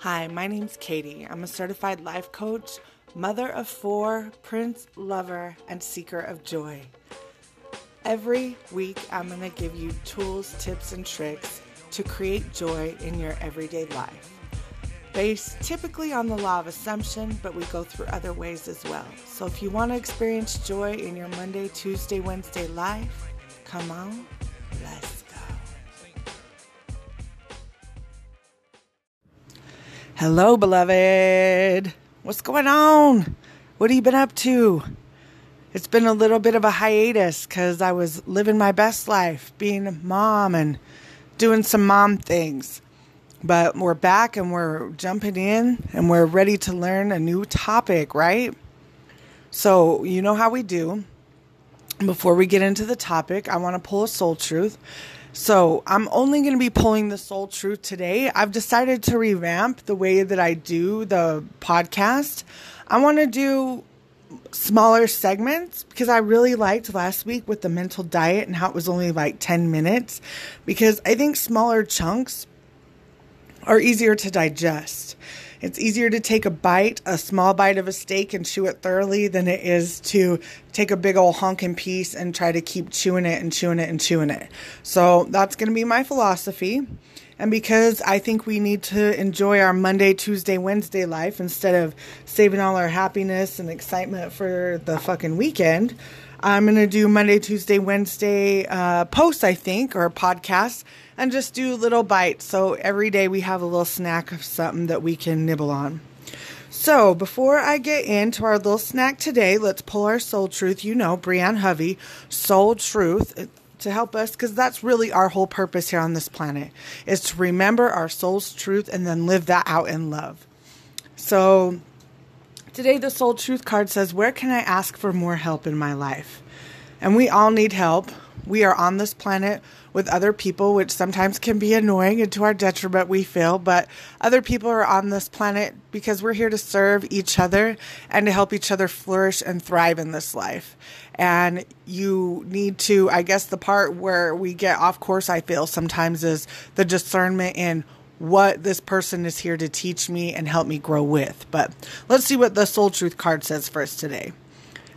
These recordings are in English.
Hi, my name's Katie. I'm a certified life coach, mother of four, prince, lover, and seeker of joy. Every week, I'm going to give you tools, tips, and tricks to create joy in your everyday life. Based typically on the law of assumption, but we go through other ways as well. So if you want to experience joy in your Monday, Tuesday, Wednesday life, come on, let's Hello, beloved. What's going on? What have you been up to? It's been a little bit of a hiatus because I was living my best life, being a mom and doing some mom things. But we're back and we're jumping in and we're ready to learn a new topic, right? So, you know how we do. Before we get into the topic, I want to pull a soul truth. So, I'm only going to be pulling the soul truth today. I've decided to revamp the way that I do the podcast. I want to do smaller segments because I really liked last week with the mental diet and how it was only like 10 minutes because I think smaller chunks are easier to digest. It's easier to take a bite, a small bite of a steak, and chew it thoroughly than it is to take a big old honking piece and try to keep chewing it and chewing it and chewing it. So that's going to be my philosophy. And because I think we need to enjoy our Monday, Tuesday, Wednesday life instead of saving all our happiness and excitement for the fucking weekend, I'm going to do Monday, Tuesday, Wednesday uh, posts, I think, or podcasts and just do little bites. So every day we have a little snack of something that we can nibble on. So before I get into our little snack today, let's pull our soul truth. You know, Brianne Hovey, soul truth uh, to help us because that's really our whole purpose here on this planet is to remember our soul's truth and then live that out in love. So today the soul truth card says, "Where can I ask for more help in my life?" And we all need help. We are on this planet with other people, which sometimes can be annoying and to our detriment, we feel. But other people are on this planet because we're here to serve each other and to help each other flourish and thrive in this life. And you need to, I guess, the part where we get off course, I feel sometimes, is the discernment in what this person is here to teach me and help me grow with. But let's see what the Soul Truth card says first today.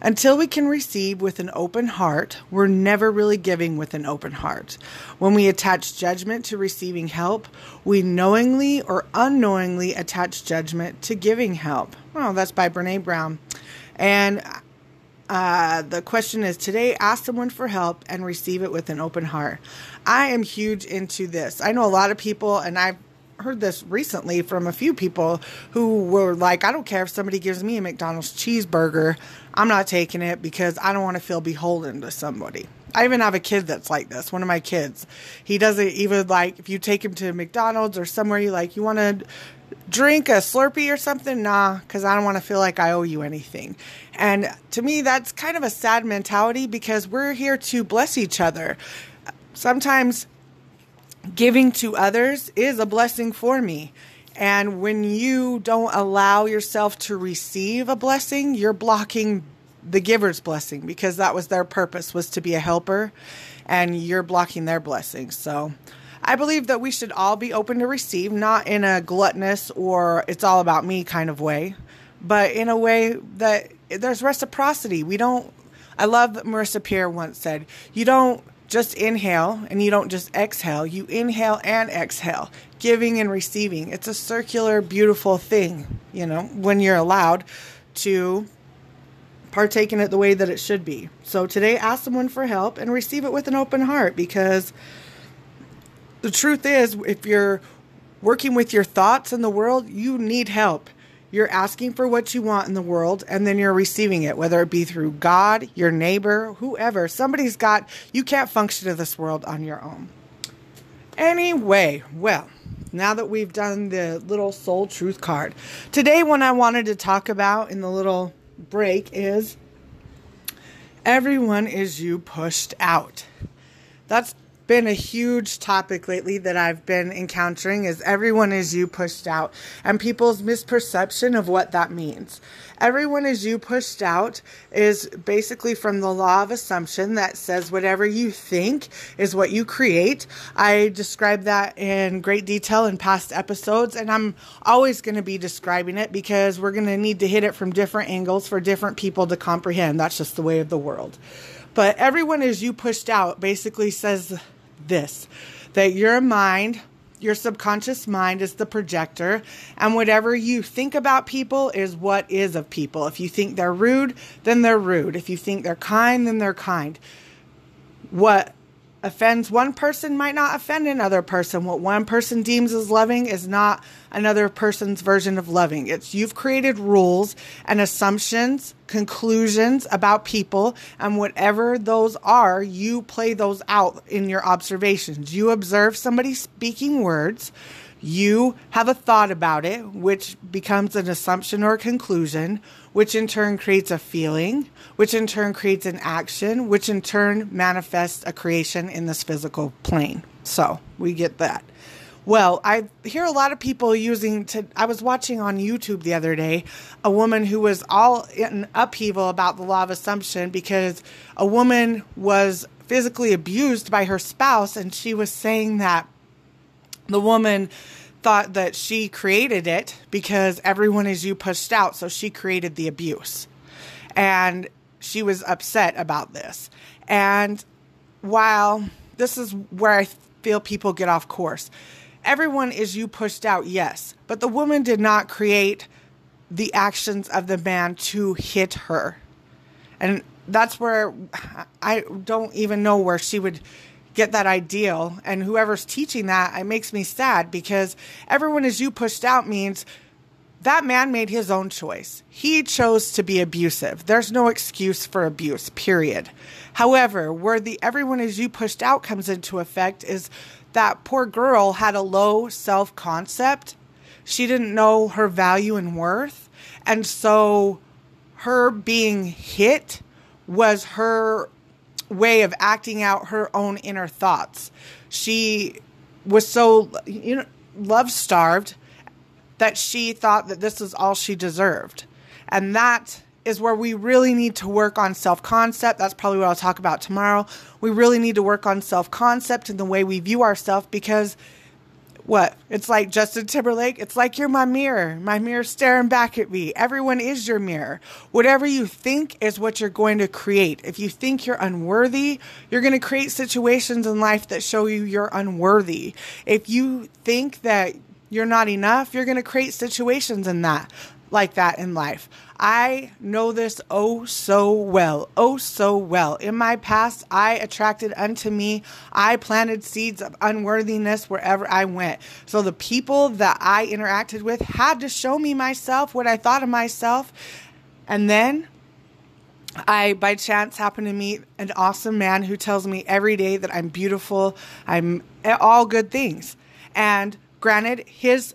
Until we can receive with an open heart, we're never really giving with an open heart. When we attach judgment to receiving help, we knowingly or unknowingly attach judgment to giving help. Oh, that's by Brene Brown. And uh, the question is today ask someone for help and receive it with an open heart. I am huge into this. I know a lot of people, and I've heard this recently from a few people who were like, I don't care if somebody gives me a McDonald's cheeseburger, I'm not taking it because I don't want to feel beholden to somebody. I even have a kid that's like this. One of my kids, he doesn't even like if you take him to McDonald's or somewhere you like, you want to drink a Slurpee or something? Nah, because I don't want to feel like I owe you anything. And to me, that's kind of a sad mentality because we're here to bless each other. Sometimes giving to others is a blessing for me. And when you don't allow yourself to receive a blessing, you're blocking the giver's blessing because that was their purpose was to be a helper and you're blocking their blessing. So I believe that we should all be open to receive, not in a gluttonous or it's all about me kind of way, but in a way that there's reciprocity. We don't I love that Marissa Peer once said, you don't just inhale and you don't just exhale. You inhale and exhale, giving and receiving. It's a circular, beautiful thing, you know, when you're allowed to partake in it the way that it should be. So today, ask someone for help and receive it with an open heart because the truth is, if you're working with your thoughts in the world, you need help. You're asking for what you want in the world and then you're receiving it, whether it be through God, your neighbor, whoever. Somebody's got, you can't function in this world on your own. Anyway, well, now that we've done the little soul truth card, today, what I wanted to talk about in the little break is everyone is you pushed out. That's been a huge topic lately that I've been encountering is everyone is you pushed out and people's misperception of what that means. Everyone is you pushed out is basically from the law of assumption that says whatever you think is what you create. I described that in great detail in past episodes, and I'm always going to be describing it because we're going to need to hit it from different angles for different people to comprehend. That's just the way of the world. But everyone is you pushed out basically says this that your mind, your subconscious mind is the projector, and whatever you think about people is what is of people. If you think they're rude, then they're rude. If you think they're kind, then they're kind. What offends one person might not offend another person. What one person deems as loving is not another person's version of loving. It's you've created rules and assumptions, conclusions about people, and whatever those are, you play those out in your observations. You observe somebody speaking words. You have a thought about it, which becomes an assumption or conclusion, which in turn creates a feeling, which in turn creates an action, which in turn manifests a creation in this physical plane. So we get that. Well, I hear a lot of people using to I was watching on YouTube the other day a woman who was all in upheaval about the law of assumption because a woman was physically abused by her spouse and she was saying that the woman thought that she created it because everyone is you pushed out, so she created the abuse. And she was upset about this. And while this is where I feel people get off course, everyone is you pushed out, yes, but the woman did not create the actions of the man to hit her. And that's where I don't even know where she would get that ideal. And whoever's teaching that, it makes me sad because everyone as you pushed out means that man made his own choice. He chose to be abusive. There's no excuse for abuse, period. However, where the everyone as you pushed out comes into effect is that poor girl had a low self concept. She didn't know her value and worth. And so her being hit was her way of acting out her own inner thoughts. She was so you know love starved that she thought that this was all she deserved. And that is where we really need to work on self concept. That's probably what I'll talk about tomorrow. We really need to work on self concept and the way we view ourselves because what? It's like Justin Timberlake. It's like you're my mirror. My mirror staring back at me. Everyone is your mirror. Whatever you think is what you're going to create. If you think you're unworthy, you're going to create situations in life that show you you're unworthy. If you think that you're not enough, you're going to create situations in that like that in life. I know this oh so well, oh so well. In my past, I attracted unto me, I planted seeds of unworthiness wherever I went. So the people that I interacted with had to show me myself, what I thought of myself. And then I, by chance, happened to meet an awesome man who tells me every day that I'm beautiful, I'm all good things. And granted, his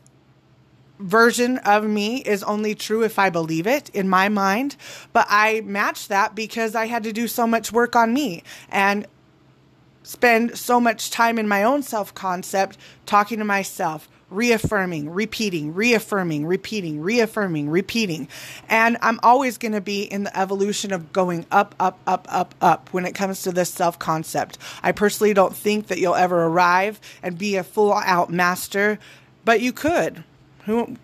version of me is only true if I believe it in my mind. But I match that because I had to do so much work on me and spend so much time in my own self concept talking to myself. Reaffirming, repeating, reaffirming, repeating, reaffirming, repeating. And I'm always going to be in the evolution of going up, up, up, up, up when it comes to this self concept. I personally don't think that you'll ever arrive and be a full out master, but you could who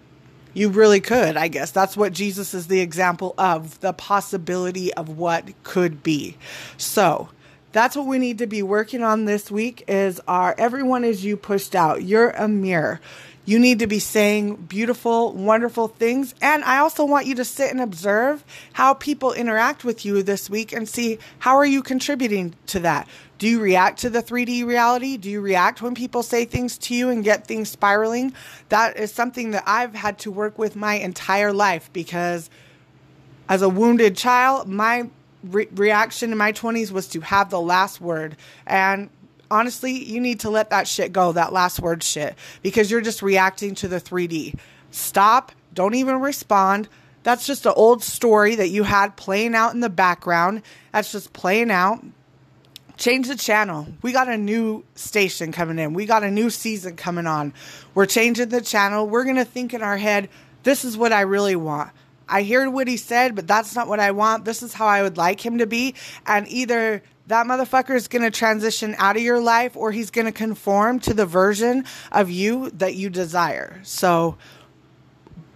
you really could, I guess. That's what Jesus is the example of the possibility of what could be. So, that's what we need to be working on this week is our everyone is you pushed out. You're a mirror. You need to be saying beautiful, wonderful things. And I also want you to sit and observe how people interact with you this week and see how are you contributing to that. Do you react to the 3D reality? Do you react when people say things to you and get things spiraling? That is something that I've had to work with my entire life because as a wounded child, my re- reaction in my 20s was to have the last word. And honestly, you need to let that shit go, that last word shit, because you're just reacting to the 3D. Stop, don't even respond. That's just an old story that you had playing out in the background. That's just playing out. change the channel. We got a new station coming in. We got a new season coming on. We're changing the channel. We're going to think in our head, this is what I really want. I hear what he said, but that's not what I want. This is how I would like him to be. And either that motherfucker is going to transition out of your life or he's going to conform to the version of you that you desire. So,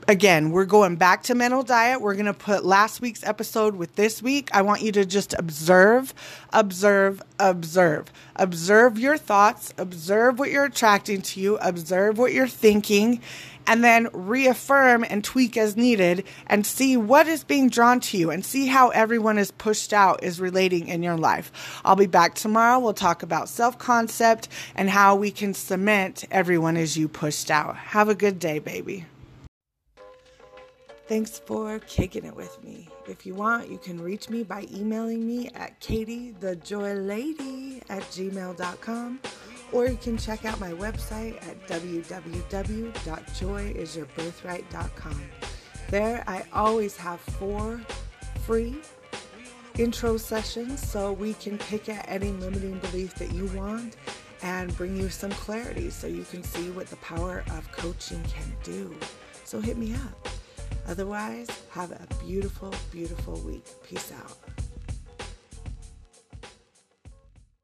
again, we're going back to mental diet. We're going to put last week's episode with this week. I want you to just observe, observe, observe. Observe your thoughts, observe what you're attracting to you, observe what you're thinking, and then reaffirm and tweak as needed and see what is being drawn to you and see how everyone is pushed out is relating in your life. I'll be back tomorrow. We'll talk about self concept and how we can cement everyone as you pushed out. Have a good day, baby. Thanks for kicking it with me. If you want, you can reach me by emailing me at katiethejoylady at gmail.com or you can check out my website at www.joyisyourbirthright.com. There, I always have four free intro sessions so we can pick at any limiting belief that you want and bring you some clarity so you can see what the power of coaching can do. So hit me up. Otherwise, have a beautiful, beautiful week. Peace out.